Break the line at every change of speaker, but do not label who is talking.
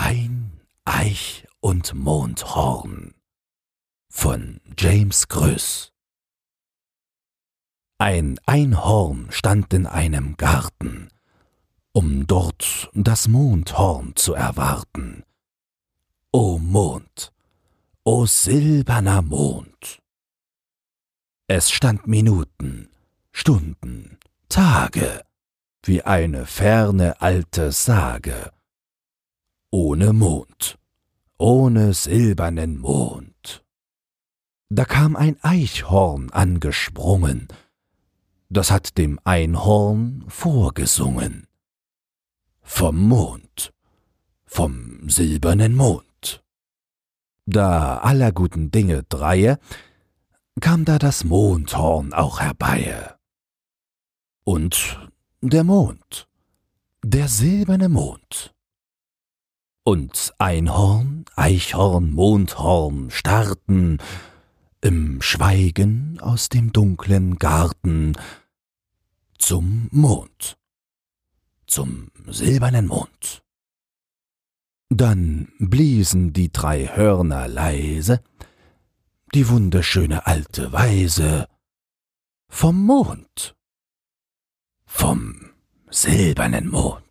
Ein Eich und Mondhorn von James Größ Ein Einhorn stand in einem Garten, um dort das Mondhorn zu erwarten. O Mond, o silberner Mond! Es stand Minuten, Stunden, Tage, wie eine ferne alte Sage, ohne Mond, ohne silbernen Mond. Da kam ein Eichhorn angesprungen, das hat dem Einhorn vorgesungen. Vom Mond, vom silbernen Mond. Da aller guten Dinge dreie, kam da das Mondhorn auch herbei. Und der Mond, der silberne Mond. Und Einhorn, Eichhorn, Mondhorn starrten im Schweigen aus dem dunklen Garten zum Mond, zum silbernen Mond. Dann bliesen die drei Hörner leise, die wunderschöne alte Weise vom Mond, vom silbernen Mond.